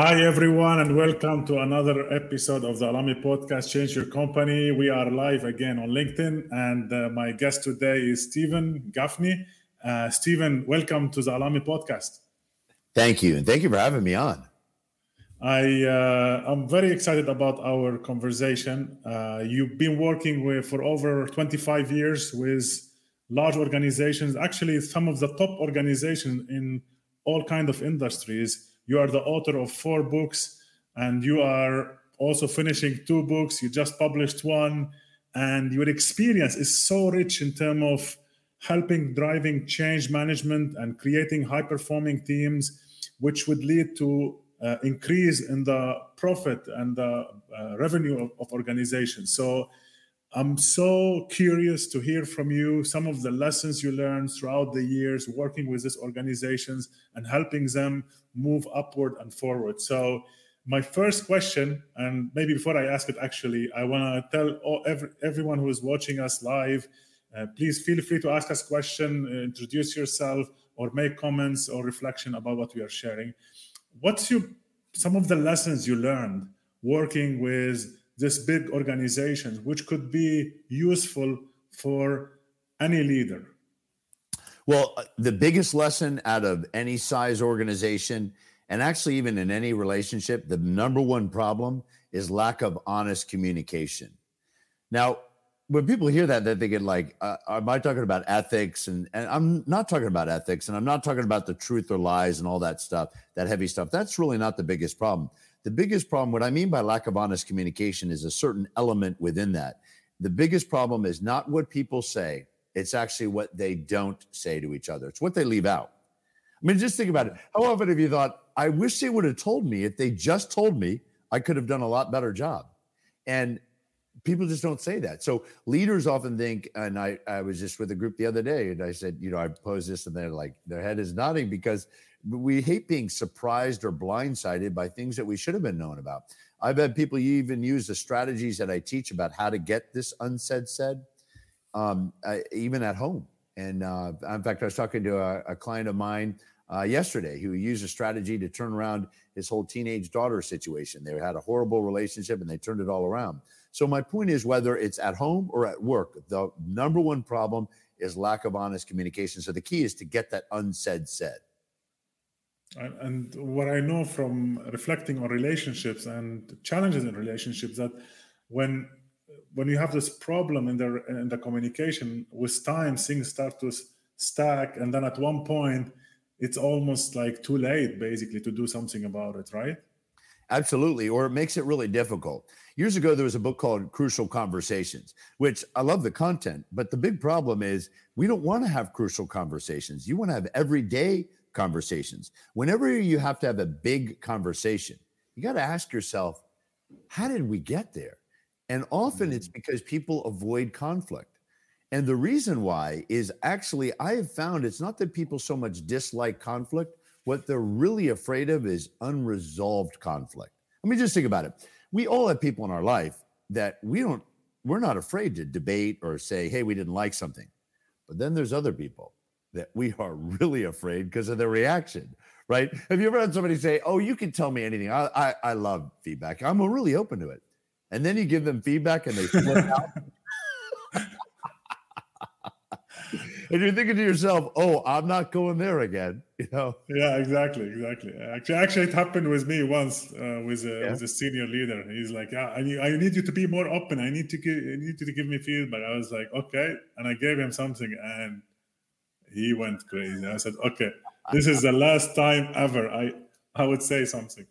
Hi, everyone, and welcome to another episode of the Alame Podcast Change Your Company. We are live again on LinkedIn, and uh, my guest today is Steven Gaffney. Uh, Steven, welcome to the Alame Podcast. Thank you, and thank you for having me on. I uh, I'm very excited about our conversation. Uh, you've been working with for over 25 years with large organizations, actually some of the top organizations in all kind of industries you are the author of four books and you are also finishing two books. You just published one and your experience is so rich in terms of helping driving change management and creating high performing teams which would lead to uh, increase in the profit and the uh, revenue of, of organizations so I'm so curious to hear from you some of the lessons you learned throughout the years working with these organizations and helping them move upward and forward. So, my first question, and maybe before I ask it, actually, I want to tell all, every, everyone who is watching us live, uh, please feel free to ask us question, uh, introduce yourself, or make comments or reflection about what we are sharing. What's your some of the lessons you learned working with this big organization, which could be useful for any leader? Well, uh, the biggest lesson out of any size organization, and actually even in any relationship, the number one problem is lack of honest communication. Now, when people hear that, they get like, uh, am I talking about ethics? And, and I'm not talking about ethics, and I'm not talking about the truth or lies and all that stuff, that heavy stuff. That's really not the biggest problem. The biggest problem, what I mean by lack of honest communication, is a certain element within that. The biggest problem is not what people say, it's actually what they don't say to each other. It's what they leave out. I mean, just think about it. How often have you thought, I wish they would have told me? If they just told me, I could have done a lot better job. And people just don't say that. So leaders often think, and I, I was just with a group the other day and I said, you know, I posed this and they're like, their head is nodding because we hate being surprised or blindsided by things that we should have been known about. I've had people even use the strategies that I teach about how to get this unsaid said, um, uh, even at home. And uh, in fact, I was talking to a, a client of mine uh, yesterday who used a strategy to turn around his whole teenage daughter situation. They had a horrible relationship and they turned it all around. So, my point is whether it's at home or at work, the number one problem is lack of honest communication. So, the key is to get that unsaid said. And what I know from reflecting on relationships and challenges in relationships that when when you have this problem in the in the communication with time things start to stack and then at one point it's almost like too late basically to do something about it right absolutely or it makes it really difficult years ago there was a book called crucial conversations which i love the content but the big problem is we don't want to have crucial conversations you want to have everyday conversations. Whenever you have to have a big conversation, you got to ask yourself, how did we get there? And often it's mm. because people avoid conflict. And the reason why is actually, I have found it's not that people so much dislike conflict. What they're really afraid of is unresolved conflict. Let me just think about it. We all have people in our life that we don't, we're not afraid to debate or say, hey, we didn't like something. But then there's other people that we are really afraid because of their reaction, right? Have you ever had somebody say, "Oh, you can tell me anything. I I, I love feedback. I'm really open to it," and then you give them feedback and they flip out. And you're thinking to yourself, "Oh, I'm not going there again." You know? Yeah, exactly, exactly. Actually, actually, it happened with me once uh, with a yeah. with a senior leader. He's like, "Yeah, I need, I need you to be more open. I need to give, I need you to give me feedback." I was like, "Okay," and I gave him something, and he went crazy. I said, okay, this is the last time ever I I would say something.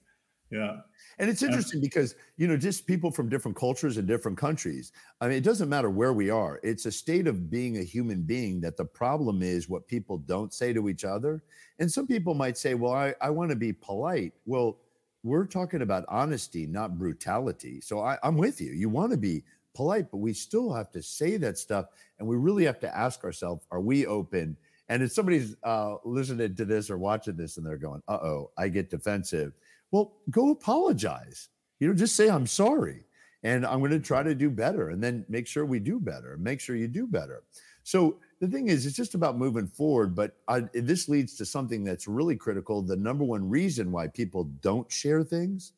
Yeah. And it's interesting because, you know, just people from different cultures and different countries. I mean, it doesn't matter where we are. It's a state of being a human being that the problem is what people don't say to each other. And some people might say, well, I, I want to be polite. Well, we're talking about honesty, not brutality. So I, I'm with you. You want to be polite, but we still have to say that stuff. And we really have to ask ourselves, are we open? And if somebody's uh, listening to this or watching this and they're going, uh oh, I get defensive, well, go apologize. You know, just say, I'm sorry. And I'm going to try to do better and then make sure we do better. Make sure you do better. So the thing is, it's just about moving forward. But I, this leads to something that's really critical. The number one reason why people don't share things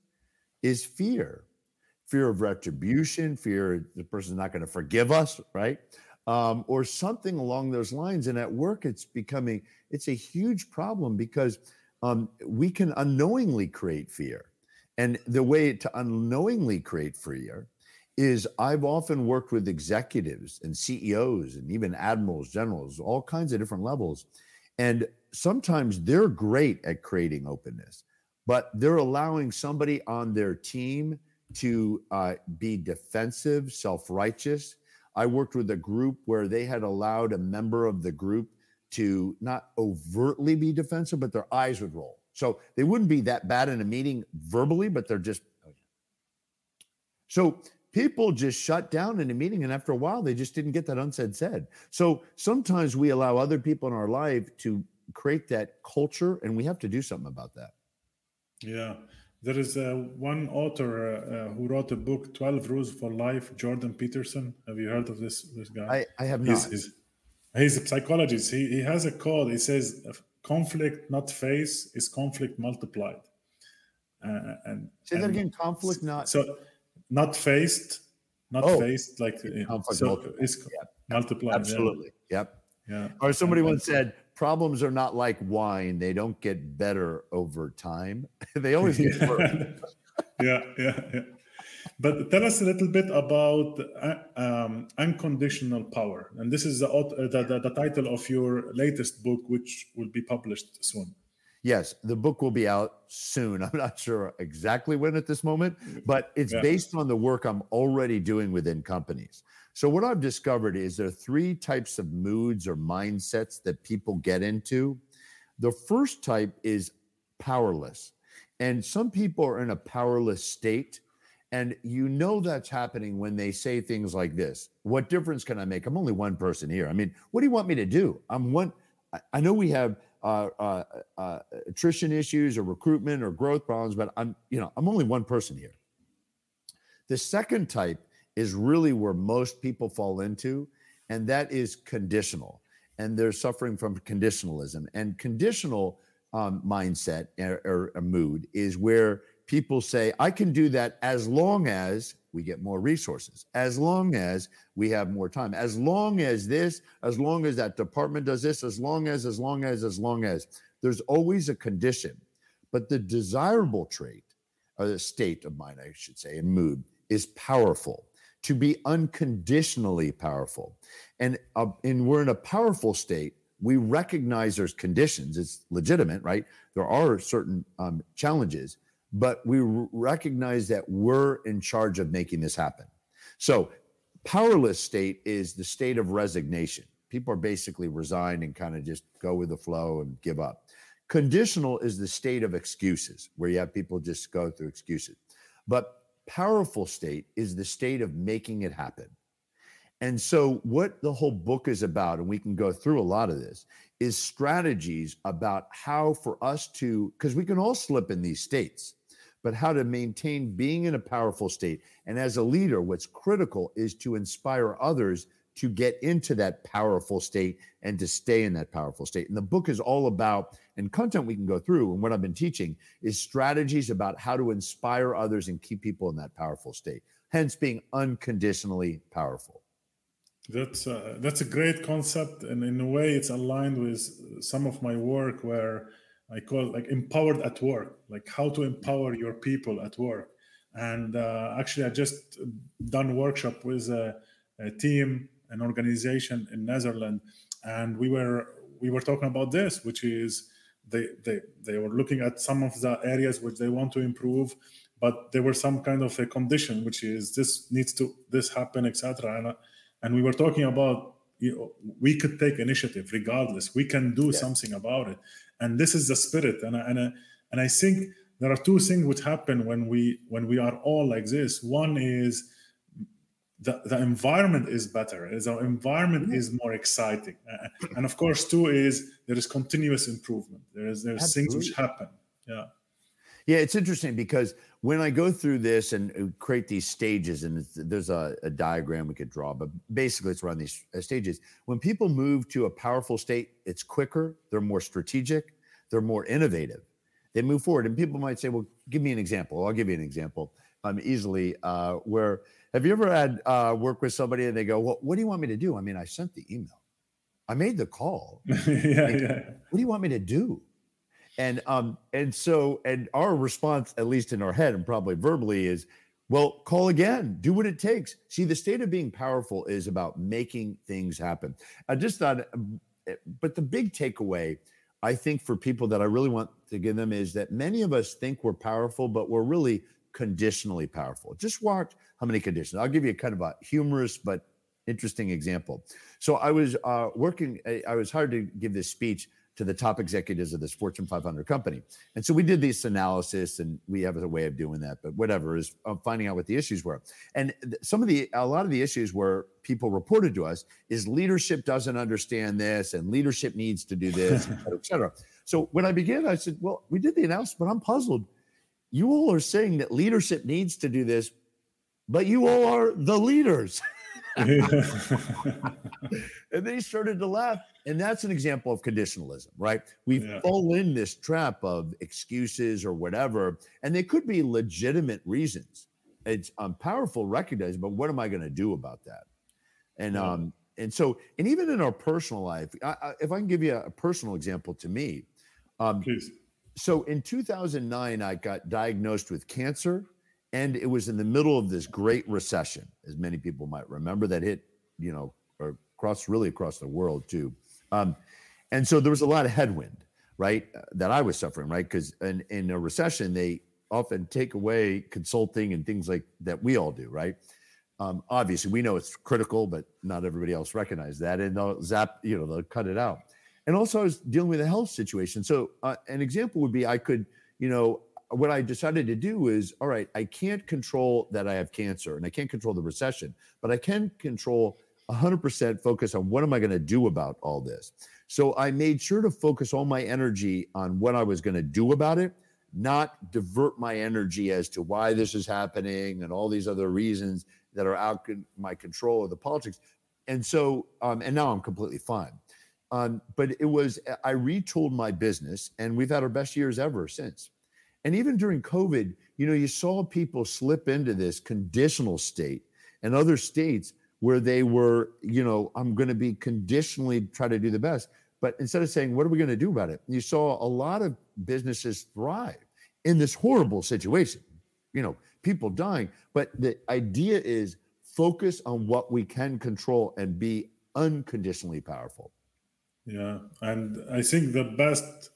is fear fear of retribution, fear the person's not going to forgive us, right? Um, or something along those lines. And at work, it's becoming it's a huge problem because um, we can unknowingly create fear. And the way to unknowingly create fear is I've often worked with executives and CEOs and even admirals, generals, all kinds of different levels. And sometimes they're great at creating openness, but they're allowing somebody on their team to uh, be defensive, self righteous. I worked with a group where they had allowed a member of the group to not overtly be defensive, but their eyes would roll. So they wouldn't be that bad in a meeting verbally, but they're just. Oh, so people just shut down in a meeting and after a while they just didn't get that unsaid said. So sometimes we allow other people in our life to create that culture and we have to do something about that. Yeah. There is uh, one author uh, uh who wrote a book 12 rules for life jordan peterson. Have you heard of this this guy? I, I have not. he's, he's, he's a psychologist he, he has a quote he says conflict not face is conflict multiplied uh, and say that and again conflict not so not faced, not oh, faced, like so it's yep. multiplied. Absolutely. Yeah. Yep. Yeah. Or somebody once said, problems are not like wine; they don't get better over time. they always get worse. yeah, yeah, yeah. But tell us a little bit about uh, um, unconditional power, and this is the, the, the, the title of your latest book, which will be published soon. Yes, the book will be out soon. I'm not sure exactly when at this moment, but it's yeah. based on the work I'm already doing within companies. So, what I've discovered is there are three types of moods or mindsets that people get into. The first type is powerless. And some people are in a powerless state. And you know that's happening when they say things like this What difference can I make? I'm only one person here. I mean, what do you want me to do? I'm one. I know we have uh, uh, uh, attrition issues or recruitment or growth problems, but I'm, you know, I'm only one person here. The second type is really where most people fall into, and that is conditional. And they're suffering from conditionalism. And conditional um, mindset or, or a mood is where people say, I can do that as long as we get more resources, as long as we have more time, as long as this, as long as that department does this, as long as, as long as, as long as. There's always a condition. But the desirable trait, or the state of mind, I should say, and mood, is powerful. To be unconditionally powerful. And, uh, and we're in a powerful state we recognize there's conditions it's legitimate right there are certain um, challenges but we recognize that we're in charge of making this happen. So, powerless state is the state of resignation. People are basically resigned and kind of just go with the flow and give up. Conditional is the state of excuses, where you have people just go through excuses. But powerful state is the state of making it happen. And so, what the whole book is about, and we can go through a lot of this, is strategies about how for us to, because we can all slip in these states but how to maintain being in a powerful state. And as a leader, what's critical is to inspire others to get into that powerful state and to stay in that powerful state. And the book is all about, and content we can go through, and what I've been teaching is strategies about how to inspire others and keep people in that powerful state, hence being unconditionally powerful. That's uh, that's a great concept, and in a way, it's aligned with some of my work where I call it like empowered at work, like how to empower your people at work. And uh, actually, I just done workshop with a, a, team, an organization in Netherlands, and we were we were talking about this, which is they they they were looking at some of the areas which they want to improve, but there were some kind of a condition, which is this needs to this happen, etc. And uh, and we were talking about you know, we could take initiative regardless. We can do something about it. And this is the spirit. And I, and I, and I think there are two things which happen when we when we are all like this. One is the, the environment is better. Is the environment mm-hmm. is more exciting. And of course two is there is continuous improvement. There is there's Absolutely. things which happen. Yeah. Yeah, it's interesting because when I go through this and uh, create these stages, and there's a, a, diagram we could draw, but basically it's around these uh, stages. When people move to a powerful state, it's quicker, they're more strategic, they're more innovative. They move forward. And people might say, well, give me an example. I'll give you an example um, easily. Uh, where have you ever had uh, work with somebody and they go, well, what do you want me to do? I mean, I sent the email, I made the call. yeah, yeah. What do you want me to do? And um, and so and our response, at least in our head and probably verbally, is well, call again, do what it takes. See, the state of being powerful is about making things happen. I just thought, um, eh, but the big takeaway, I think, for people that I really want to give them is that many of us think we're powerful, but we're really conditionally powerful. Just watch how many conditions. I'll give you a kind of a humorous but interesting example. So I was uh, working, I was hired to give this speech to the top executives of this Fortune 500 company. And so we did this analysis, and we have a way of doing that. But whatever is uh, finding out what the issues were. And some of the, a lot of the issues where people reported to us is leadership doesn't understand this, and leadership needs to do this, et cetera, et cetera. So when I began, I said, "Well, we did the analysis, but I'm puzzled. You all are saying that leadership needs to do this, but you all are the leaders." and they started to laugh. And that's an example of conditionalism, right? We yeah. fall in this trap of excuses or whatever, and they could be legitimate reasons. It's um, powerful, recognized, but what am I going to do about that? And yeah. um, and so, and even in our personal life, I, I, if I can give you a, a personal example to me, um, Please. So in 2009, I got diagnosed with cancer and it was in the middle of this great recession, as many people might remember, that hit, you know, across really across the world too. Um, and so there was a lot of headwind, right, uh, that I was suffering, right? Because in, in a recession, they often take away consulting and things like that we all do, right? Um, obviously, we know it's critical, but not everybody else recognizes that, and they'll zap, you know, they'll cut it out. And also, I was dealing with a health situation. So, uh, an example would be I could, you know, what I decided to do is, all right, I can't control that I have cancer and I can't control the recession, but I can control 100% focus on what am I going to do about all this. So I made sure to focus all my energy on what I was going to do about it, not divert my energy as to why this is happening and all these other reasons that are out my control of the politics. And so, um, and now I'm completely fine. Um, but it was, I retooled my business and we've had our best years ever since. And even during COVID, you know, you saw people slip into this conditional state and other states where they were, you know, I'm going to be conditionally try to do the best. But instead of saying, what are we going to do about it? You saw a lot of businesses thrive in this horrible situation, you know, people dying. But the idea is focus on what we can control and be unconditionally powerful. Yeah. And I think the best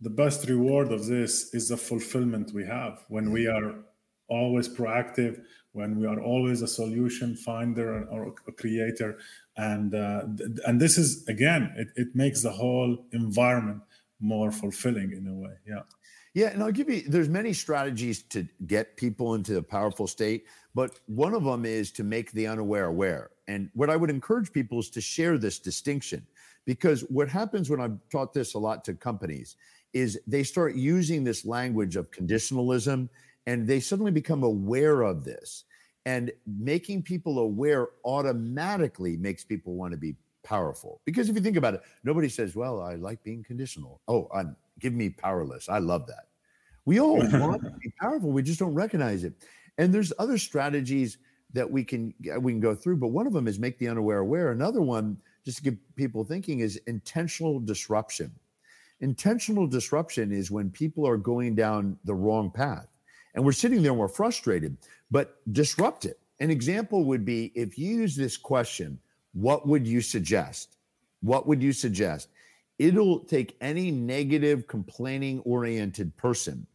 the best reward of this is the fulfillment we have when we mm-hmm. are always proactive when we are always a solution finder or a creator. And uh, and this is again it, it makes the whole environment more fulfilling in a way. Yeah. Yeah and i'll give you there's many strategies to get people into a powerful state but one of them is to make the unaware aware. And what i would encourage people is to share this distinction because what happens when i've taught this a lot to companies is they start using this language of conditionalism and they suddenly become aware of this. And making people aware automatically makes people want to be powerful. Because if you think about it, nobody says, Well, I like being conditional. Oh, I'm give me powerless. I love that. We all want to be powerful. We just don't recognize it. And there's other strategies that we can uh, we can go through, but one of them is make the unaware aware. Another one, just to get people thinking, is intentional disruption. Intentional disruption is when people are going down the wrong path and we're sitting there and we're frustrated, but disrupt it. An example would be if you use this question, what would you suggest? What would you suggest? It'll take any negative, complaining oriented person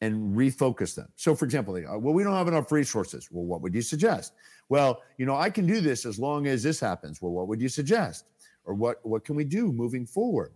and refocus them. So, for example, they go, well, we don't have enough resources. Well, what would you suggest? Well, you know, I can do this as long as this happens. Well, what would you suggest? Or what, what can we do moving forward?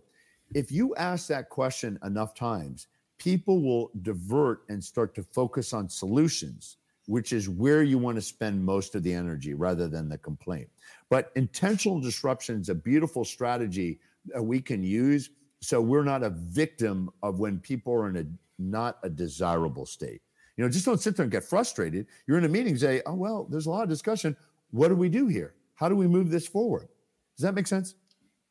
if you ask that question enough times, people will divert and start to focus on solutions, which is where you want to spend most of the energy rather than the complaint. But intentional disruption is a beautiful strategy that we can use so we're not a victim of when people are in a not a desirable state. You know, just don't sit there and get frustrated. You're in a meeting, say, oh, well, there's a lot of discussion. What do we do here? How do we move this forward? Does that make sense?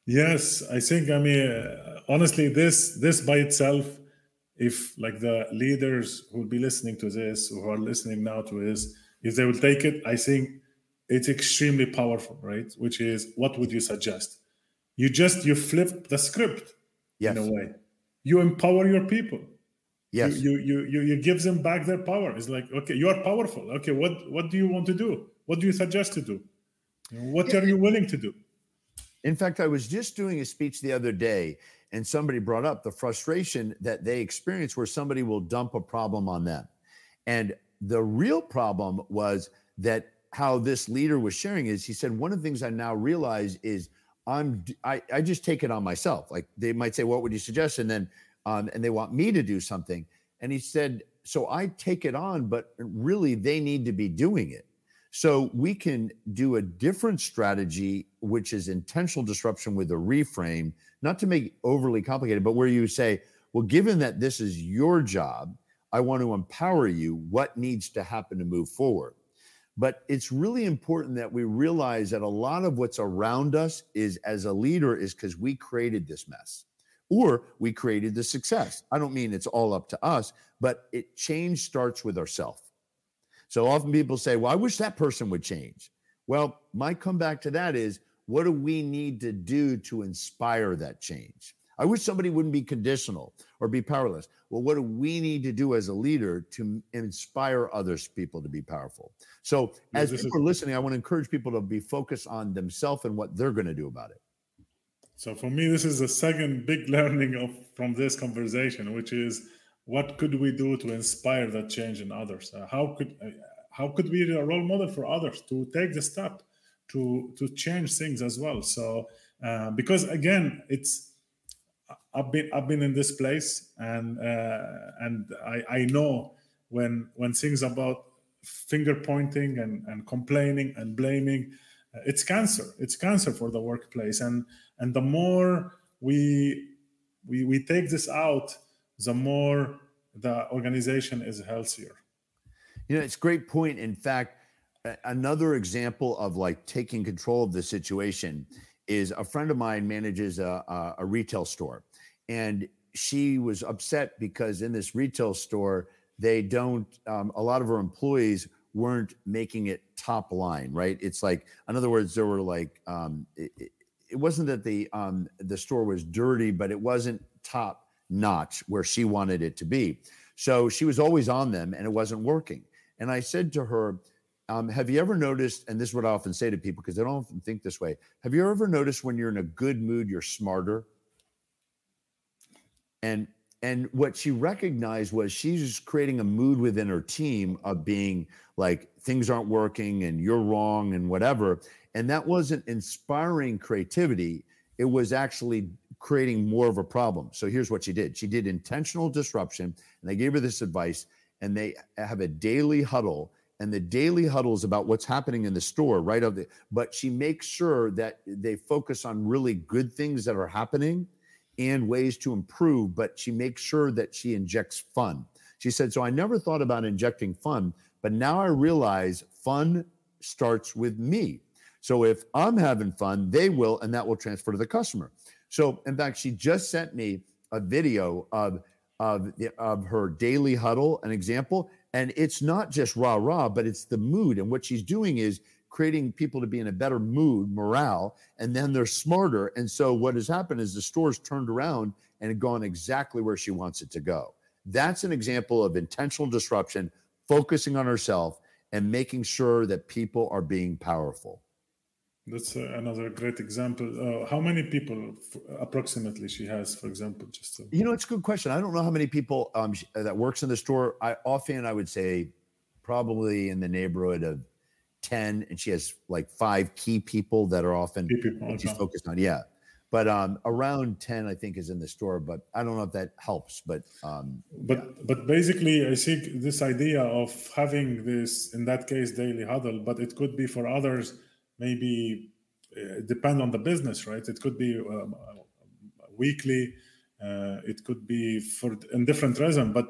Yes, I think, I mean, honestly, this this by itself, if like the leaders who will be listening to this, who are listening now to this, if they will take it, I think it's extremely powerful, right? Which is what would you suggest? You just you flip the script yes. in a way. You empower your people. Yes. You, you you you give them back their power. It's like, okay, you are powerful. Okay, what what do you want to do? What do you suggest to do? What yeah. are you willing to do? In fact, I was just doing a speech the other day, and somebody brought up the frustration that they experience where somebody will dump a problem on them. And the real problem was that how this leader was sharing is he said, one of the things I now realize is I'm I, I just take it on myself. Like they might say, What would you suggest? And then um, and they want me to do something. And he said, So I take it on, but really they need to be doing it. So we can do a different strategy, which is intentional disruption with a reframe, not to make overly complicated, but where you say, well, given that this is your job, I want to empower you. What needs to happen to move forward? But it's really important that we realize that a lot of what's around us is as a leader is because we created this mess or we created the success. I don't mean it's all up to us, but it change starts with ourselves. So often people say, well, I wish that person would change. Well, my comeback to that is what do we need to do to inspire that change? I wish somebody wouldn't be conditional or be powerless. Well, what do we need to do as a leader to inspire others people to be powerful? So, as people is- are listening, I want to encourage people to be focused on themselves and what they're going to do about it. So, for me, this is the second big learning of from this conversation, which is what could we do to inspire that change in others uh, how could uh, how could we be a role model for others to take the step to to change things as well so uh, because again it's i've been i've been in this place and uh, and i i know when when things about finger pointing and and complaining and blaming uh, it's cancer it's cancer for the workplace and and the more we we we take this out the more the organization is healthier. You know, it's a great point. In fact, another example of like taking control of the situation is a friend of mine manages a, a, retail store, and she was upset because in this retail store they don't. Um, a lot of her employees weren't making it top line, right? It's like, in other words, there were like, um, it, it wasn't that the um, the store was dirty, but it wasn't top notch where she wanted it to be. So she was always on them and it wasn't working. And I said to her, um, Have you ever noticed, and this is what I often say to people because they don't often think this way, have you ever noticed when you're in a good mood, you're smarter? And and what she recognized was she's creating a mood within her team of being like things aren't working and you're wrong and whatever. And that wasn't inspiring creativity. It was actually creating more of a problem. So here's what she did she did intentional disruption, and they gave her this advice, and they have a daily huddle. And the daily huddle is about what's happening in the store, right? Of the, but she makes sure that they focus on really good things that are happening and ways to improve. But she makes sure that she injects fun. She said, "So I never thought about injecting fun, but now I realize fun starts with me. So if I'm having fun, they will, and that will transfer to the customer." So, in fact, she just sent me a video of of the, of her daily huddle, an example, and it's not just rah rah, but it's the mood. And what she's doing is creating people to be in a better mood, morale, and then they're smarter. And so, what has happened is the store's turned around and gone exactly where she wants it to go. That's an example of intentional disruption, focusing on herself and making sure that people are being powerful. That's uh, another great example. Uh, how many people f- approximately she has, for example? Just to... you know, it's a good question. I don't know how many people um, she, that works in the store. I often I would say probably in the neighborhood of ten, and she has like five key people that are often people, she's focused on. Yeah, but um, around ten, I think, is in the store. But I don't know if that helps. But um, but yeah. but basically, I think this idea of having this in that case daily huddle, but it could be for others maybe uh, depend on the business, right? It could be um, weekly, Uh, it could be for in different reason, but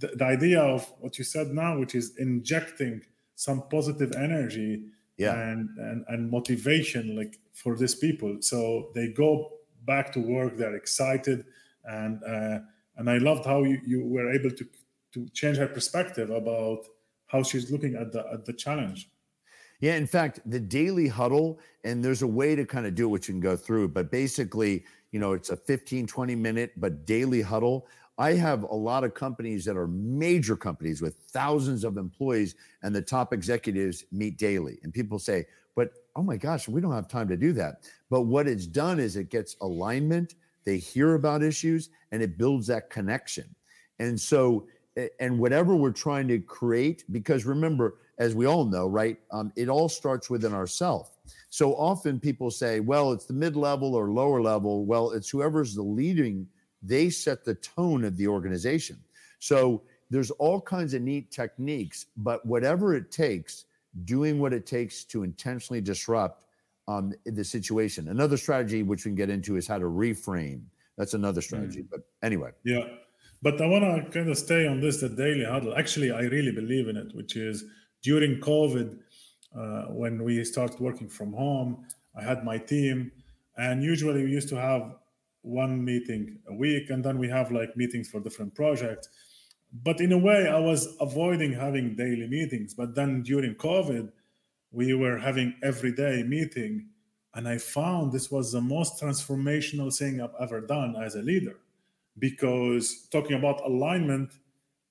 the, the idea of what you said now, which is injecting some positive energy yeah. and, and and motivation, like for these people, so they go back to work, they're excited, and uh, and I loved how you, you were able to to change her perspective about how she's looking at the at the challenge. Yeah, in fact, the daily huddle, and there's a way to kind of do it, which you can go through, but basically, you know, it's a 15, 20 minute, but daily huddle. I have a lot of companies that are major companies with thousands of employees, and the top executives meet daily. And people say, but oh my gosh, we don't have time to do that. But what it's done is it gets alignment, they hear about issues, and it builds that connection. And so, and whatever we're trying to create, because remember, as we all know, right? Um, it all starts within ourselves. So often people say, well, it's the mid level or lower level. Well, it's whoever's the leading, they set the tone of the organization. So there's all kinds of neat techniques, but whatever it takes, doing what it takes to intentionally disrupt um, the situation. Another strategy, which we can get into, is how to reframe. That's another strategy. Mm. But anyway. Yeah. But I want to kind of stay on this, the daily huddle. Actually, I really believe in it, which is during COVID, uh, when we started working from home, I had my team, and usually we used to have one meeting a week, and then we have like meetings for different projects. But in a way, I was avoiding having daily meetings. But then during COVID, we were having everyday meeting, and I found this was the most transformational thing I've ever done as a leader, because talking about alignment,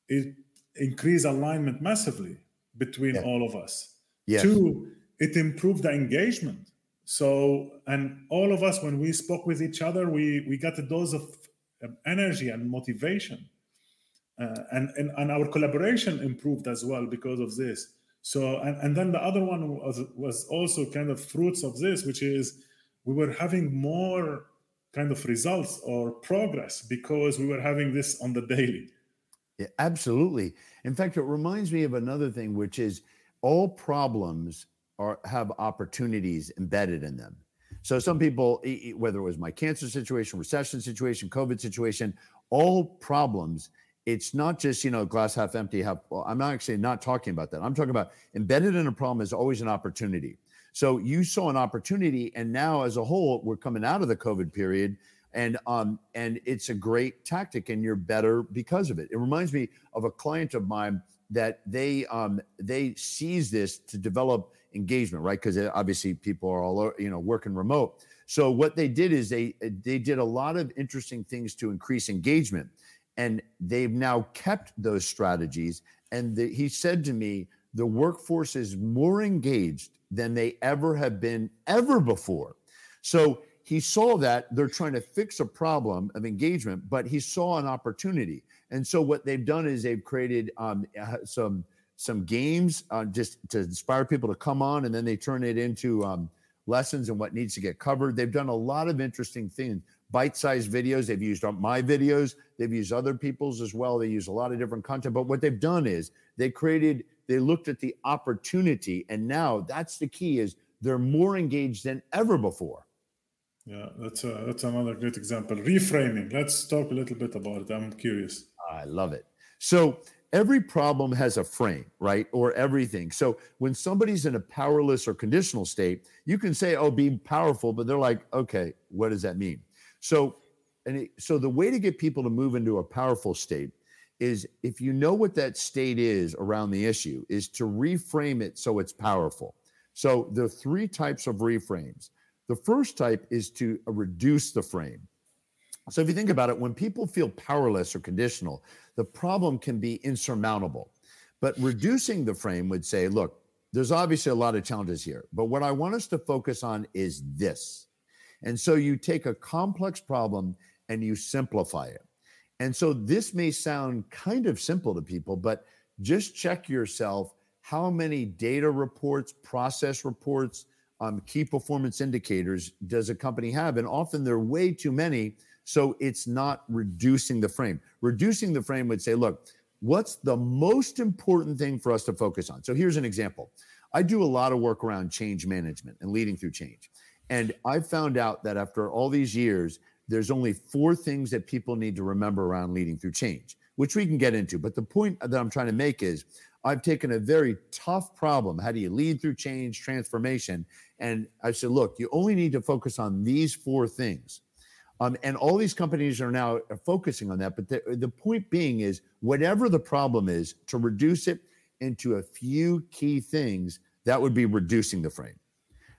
it increased alignment massively between yeah. all of us. Yes. Two, it improved the engagement. So, and all of us, when we spoke with each other, we we got a dose of energy and motivation, uh, and, and and our collaboration improved as well because of this. So, and, and then the other one was was also kind of fruits of this, which is we were having more kind of results or progress because we were having this on the daily. Yeah, absolutely. In fact, it reminds me of another thing, which is all problems are have opportunities embedded in them. So some people, whether it was my cancer situation, recession situation, COVID situation, all problems. It's not just you know glass half empty, half. Well, I'm not actually not talking about that. I'm talking about embedded in a problem is always an opportunity. So you saw an opportunity, and now as a whole, we're coming out of the COVID period and um and it's a great tactic and you're better because of it. It reminds me of a client of mine that they um they seize this to develop engagement right? Because obviously people are all you know working remote. So what they did is they they did a lot of interesting things to increase engagement and they've now kept those strategies and the, he said to me the workforce is more engaged than they ever have been ever before so he saw that they're trying to fix a problem of engagement, but he saw an opportunity. And so what they've done is they've created um, uh, some some games uh, just to inspire people to come on, and then they turn it into um, lessons and what needs to get covered. They've done a lot of interesting things, bite-sized videos. They've used my videos. They've used other people's as well. They use a lot of different content. But what they've done is they created. They looked at the opportunity, and now that's the key: is they're more engaged than ever before. Yeah, that's a, that's another great example. Reframing. Let's talk a little bit about it. I'm curious. I love it. So every problem has a frame, right? Or everything. So when somebody's in a powerless or conditional state, you can say, "Oh, be powerful," but they're like, "Okay, what does that mean?" So, and it, so the way to get people to move into a powerful state is if you know what that state is around the issue, is to reframe it so it's powerful. So there are three types of reframes. The first type is to reduce the frame. So if you think about it, when people feel powerless or conditional, the problem can be insurmountable. But reducing the frame would say, look, there's obviously a lot of challenges here, but what I want us to focus on is this. And so you take a complex problem and you simplify it. And so this may sound kind of simple to people, but just check yourself how many data reports, process reports, um, key performance indicators does a company have? And often there are way too many. So it's not reducing the frame. Reducing the frame would say, look, what's the most important thing for us to focus on? So here's an example. I do a lot of work around change management and leading through change. And I found out that after all these years, there's only four things that people need to remember around leading through change, which we can get into. But the point that I'm trying to make is I've taken a very tough problem. How do you lead through change, transformation? And I said, look, you only need to focus on these four things. Um, and all these companies are now focusing on that. But the, the point being is, whatever the problem is, to reduce it into a few key things, that would be reducing the frame.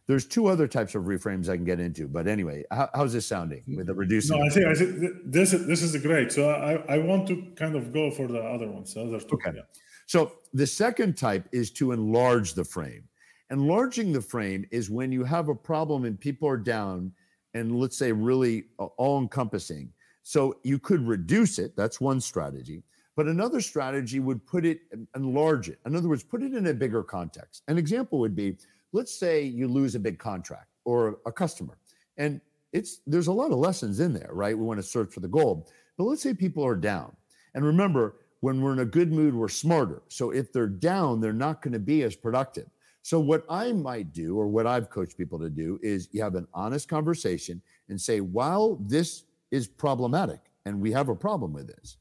There's two other types of reframes I can get into, but anyway, how, how's this sounding with the reducing? No, I think, I think this is this is great. So I, I want to kind of go for the other ones. The other two. Okay. Yeah. So the second type is to enlarge the frame. Enlarging the frame is when you have a problem and people are down and let's say really all encompassing. So you could reduce it. That's one strategy. But another strategy would put it enlarge it. In other words, put it in a bigger context. An example would be let's say you lose a big contract or a customer. And it's there's a lot of lessons in there, right? We want to search for the gold. But let's say people are down. And remember, when we're in a good mood, we're smarter. So if they're down, they're not going to be as productive. So what I might do, or what I've coached people to do, is you have an honest conversation and say, while this is problematic and we have a problem with this,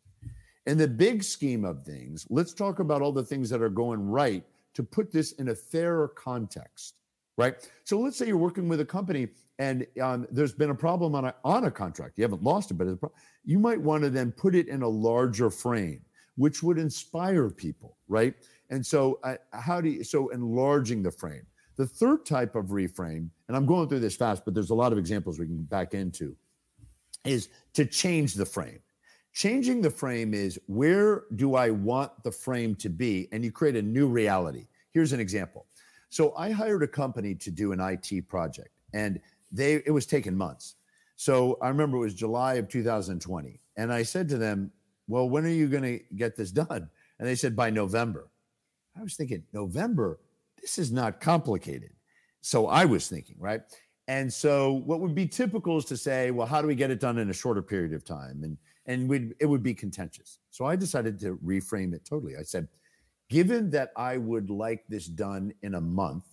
in the big scheme of things, let's talk about all the things that are going right to put this in a fairer context, right? So let's say you're working with a company and um, there's been a problem on a, on a contract. You haven't lost it, but you might want to then put it in a larger frame, which would inspire people, right? And so, uh, how do you, so enlarging the frame. The third type of reframe, and I'm going through this fast, but there's a lot of examples we can back into, is to change the frame. Changing the frame is where do I want the frame to be? And you create a new reality. Here's an example. So I hired a company to do an IT project, and they it was taking months. So I remember it was July of 2020, and I said to them, "Well, when are you going to get this done?" And they said by November. I was thinking, November, this is not complicated. So I was thinking, right? And so what would be typical is to say, well, how do we get it done in a shorter period of time? And and we'd, it would be contentious. So I decided to reframe it totally. I said, given that I would like this done in a month,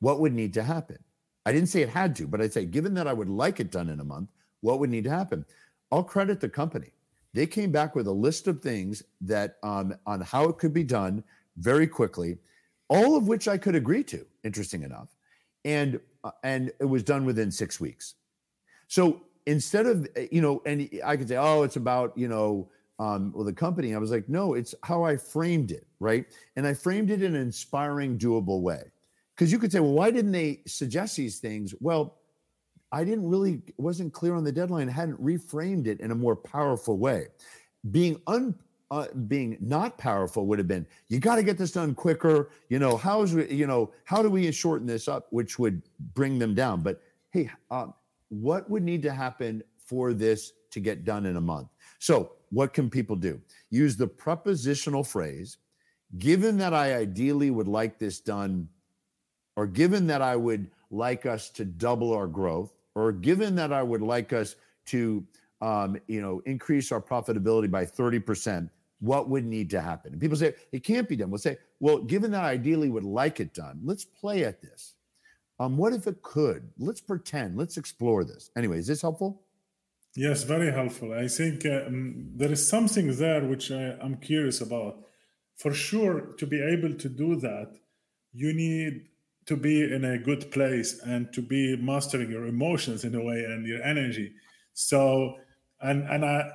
what would need to happen? I didn't say it had to, but I'd say, given that I would like it done in a month, what would need to happen? I'll credit the company. They came back with a list of things that um, on how it could be done very quickly, all of which I could agree to. Interesting enough, and uh, and it was done within six weeks. So instead of eh, you know and i could say oh it's about you know um, well the company. I was like no it's how i framed it right? And i framed it in an inspiring doable way. Because you could say well why didn't they suggest these things? Well i didn't really wasn't clear on the deadline hadn't reframed it in a more powerful way. Being un uh, being not powerful would have been you got to get this done quicker you know how's you know how do we shorten this up? Which would bring them down. But hey um, what would need to happen for this to get done in a month? So, what can people do? Use the prepositional phrase, given that I ideally would like this done, or given that I would like us to double our growth, or given that I would like us to um, you know, increase our profitability by 30%, what would need to happen? And people say it can't be done. We'll say, well, given that I ideally would like it done, let's play at this. Um, what if it could? Let's pretend. Let's explore this. Anyway, is this helpful? Yes, very helpful. I think um, there is something there which I, I'm curious about. For sure, to be able to do that, you need to be in a good place and to be mastering your emotions in a way and your energy. So, and and I,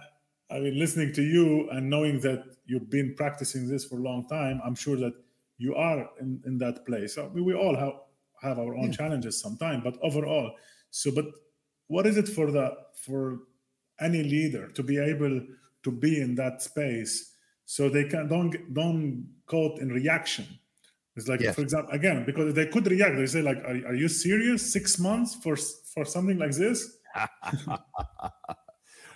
I mean, listening to you and knowing that you've been practicing this for a long time, I'm sure that you are in, in that place. So we, we all have have our own yeah. challenges sometimes but overall so but what is it for the for any leader to be able to be in that space so they can don't don't caught in reaction? It's like yes. for example again because they could react. They say like are, are you serious? Six months for for something like this?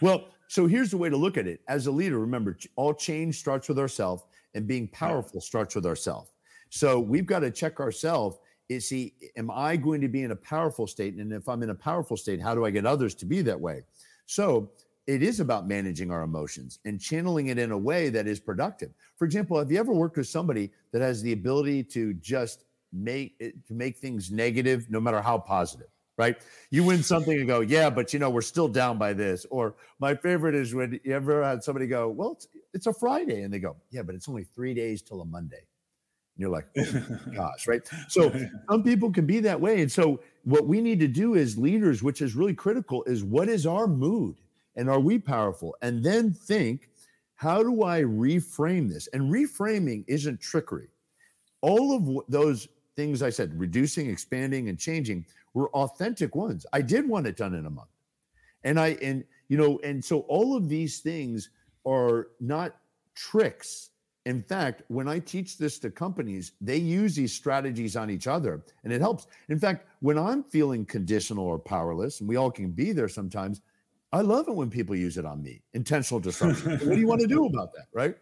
Well so here's the way to look at it. As a leader remember all change starts with ourselves and being powerful starts with ourselves so we've got to check ourselves is he am i going to be in a powerful state and if i'm in a powerful state how do i get others to be that way so it is about managing our emotions and channeling it in a way that is productive for example have you ever worked with somebody that has the ability to just make eh, to make things negative no matter how positive right? You win something and go, yeah, but you know, we're still down by this. Or my favorite is when you ever had somebody go, well, it's, it's a Friday. And they go, yeah, but it's only three days till a Monday. And you're like, oh gosh, right? So some people can be that way. And so what we need to do as leaders, which is really critical, is what is our mood? And are we powerful? And then think, how do I reframe this? And reframing isn't trickery. All of those things I said, reducing, expanding, and changing, were authentic ones. I did want it done in a month. And I, and, you know, and so all of these things are not tricks. In fact, when I teach this to companies, they use these strategies on each other and it helps. In fact, when I'm feeling conditional or powerless, and we all can be there sometimes, I love it when people use it on me intentional disruption. what do you want to do about that? Right.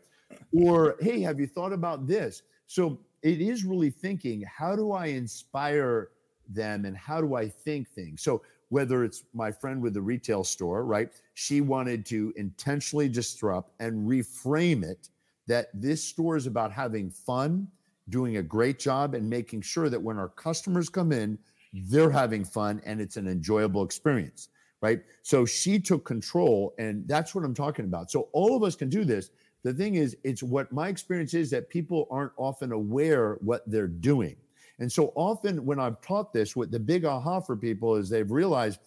Or, hey, have you thought about this? So it is really thinking how do I inspire them and how do I think things? So whether it's my friend with the retail store, right? She wanted to intentionally disrupt and reframe it that this store is about having fun, doing a great job, and making sure that when our customers come in, they're having fun and it's an enjoyable experience, right? So she took control, and that's what I'm talking about. So all of us can do this. The thing is, it's what my experience is that people aren't often aware what they're doing. And so often when I've taught this, what the big aha for people is they've realized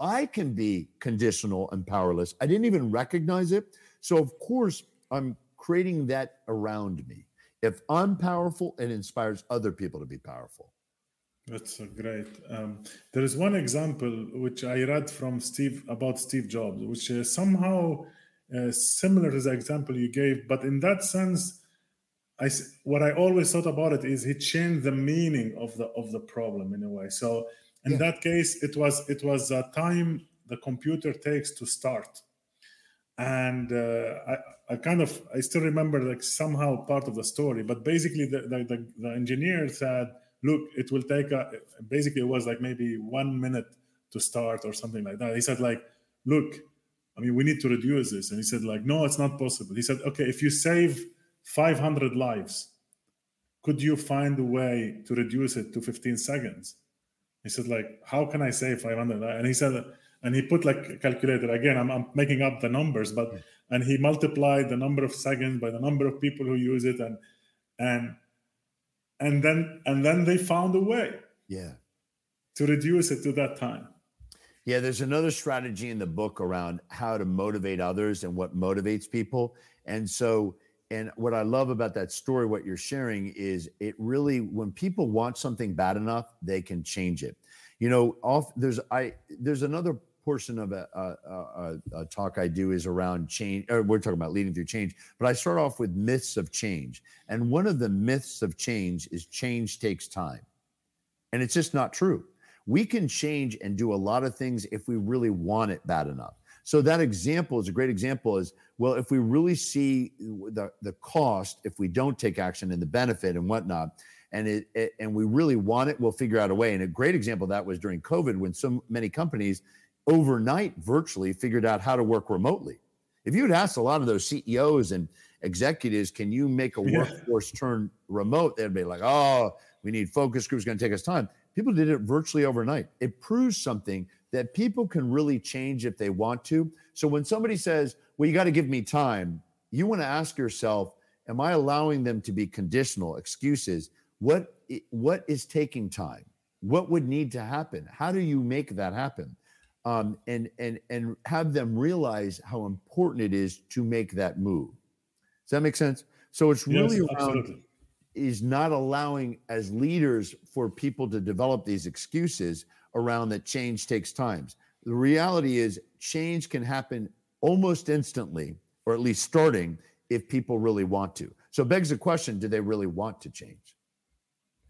I can be conditional and powerless. I didn't even recognize it. So of course, I'm creating that around me. If I'm powerful, it inspires other people to be powerful. That's great. Um, there is one example which I read from Steve about Steve Jobs, which is somehow uh, similar to the example you gave, but in that sense, I what I always thought about it is he changed the meaning of the of the problem in a way. So in yeah. that case, it was it was a time the computer takes to start, and uh, I I kind of I still remember like somehow part of the story, but basically the the, the, the engineer said, look, it will take a basically it was like maybe one minute to start or something like that. He said like, look, I mean we need to reduce this, and he said like, no, it's not possible. He said, okay, if you save 500 lives. Could you find a way to reduce it to 15 seconds? He said, like, how can I save 500? And he said, and he put like a calculator again. I'm, I'm making up the numbers, but hmm. and he multiplied the number of seconds by the number of people who use it, and and and then and then they found a way. Yeah. To reduce it to that time. Yeah, there's another strategy in the book around how to motivate others and what motivates people. And so and what I love about that story, what you're sharing, is it really when people want something bad enough, they can change it. You know, off there's I there's another portion of a, a, a, a talk I do is around change. We're talking about leading through change, but I start off with myths of change, and one of the myths of change is change takes time, and it's just not true. We can change and do a lot of things if we really want it bad enough. So that example is a great example is well, if we really see the, the cost, if we don't take action and the benefit and whatnot, and it, it, and we really want it, we'll figure out a way. And a great example of that was during COVID when so many companies overnight virtually figured out how to work remotely. If you had asked a lot of those CEOs and executives, can you make a workforce turn remote? They'd be like, oh, we need focus groups, going to take us time. People did it virtually overnight. It proves something that people can really change if they want to. So when somebody says, well, you got to give me time, you want to ask yourself, am I allowing them to be conditional excuses? What what is taking time? What would need to happen? How do you make that happen? Um, and and and have them realize how important it is to make that move. Does that make sense? So it's really yes, around is not allowing as leaders for people to develop these excuses around that change takes time. The reality is, change can happen almost instantly, or at least starting, if people really want to. So it begs the question: Do they really want to change?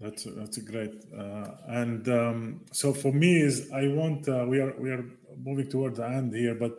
That's a, that's a great. Uh, and um, so for me is I want uh, we are we are moving toward the end here, but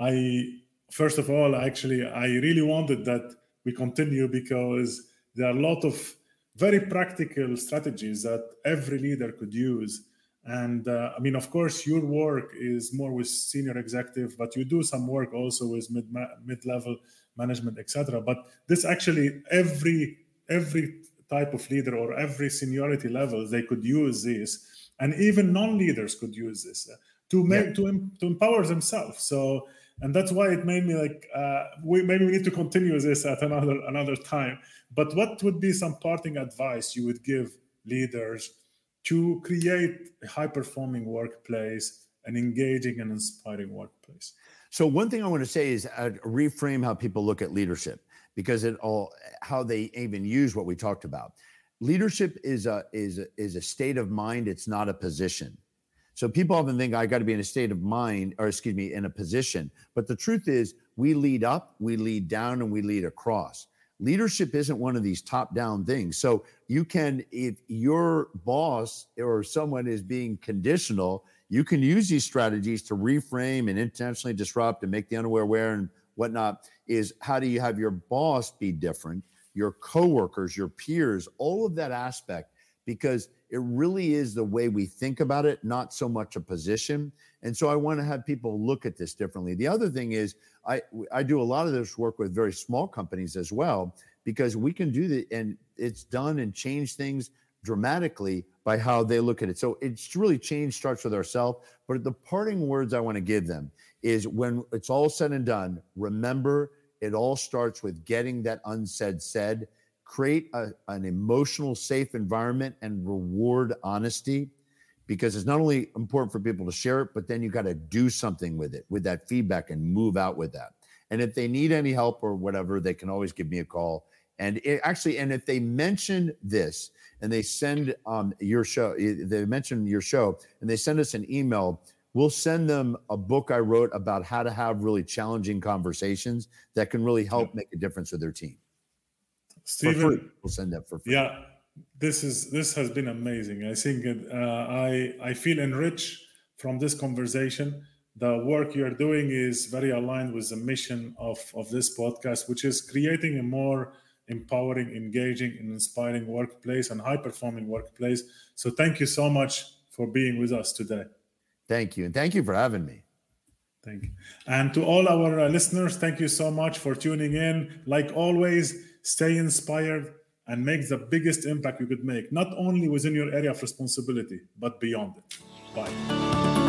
I first of all actually I really wanted that we continue because there are a lot of very practical strategies that every leader could use and uh, I mean, of course, your work is more with senior executive, but you do some work also with mid mid level management, etc. But this actually every every type of leader or every seniority level they could use this. and even non-leaders could use this uh, to make yeah. to, to empower themselves so and that's why it made me like uh, we maybe we need to continue this at another another time but what would be some parting advice you would give leaders to create a high performing workplace an engaging and inspiring workplace so one thing i want to say is uh, reframe how people look at leadership because it all how they even use what we talked about leadership is a is a, is a state of mind it's not a position so people often think I got to be in a state of mind, or excuse me, in a position. But the truth is, we lead up, we lead down, and we lead across. Leadership isn't one of these top down things. So you can, if your boss or someone is being conditional, you can use these strategies to reframe and intentionally disrupt and make the unaware aware and whatnot. Is how do you have your boss be different, your coworkers, your peers, all of that aspect, because it really is the way we think about it, not so much a position. And so I want to have people look at this differently. The other thing is, I I do a lot of this work with very small companies as well because we can do that, and it's done and change things dramatically by how they look at it. So it's really change starts with ourselves. But the parting words I want to give them is when it's all said and done, remember it all starts with getting that unsaid said. Create a, an emotional safe environment and reward honesty because it's not only important for people to share it but then you got to do something with it with that feedback and move out with that. And if they need any help or whatever they can always give me a call. And it, actually and if they mention this and they send um, your show they mention your show and they send us an email we'll send them a book i wrote about how to have really challenging conversations that can really help make a difference with their team Steven, we'll send that for free. Yeah, this is this has been amazing. I think uh, I I feel enriched from this conversation. The work you're doing is very aligned with the mission of of this podcast, which is creating a more empowering, engaging, and inspiring workplace and high performing workplace. So thank you so much for being with us today. Thank you, and thank you for having me. Thank you. And to all our uh, listeners, thank you so much for tuning in. Like always, stay inspired and make the biggest impact you could make, not only within your area of responsibility, but beyond it. Bye.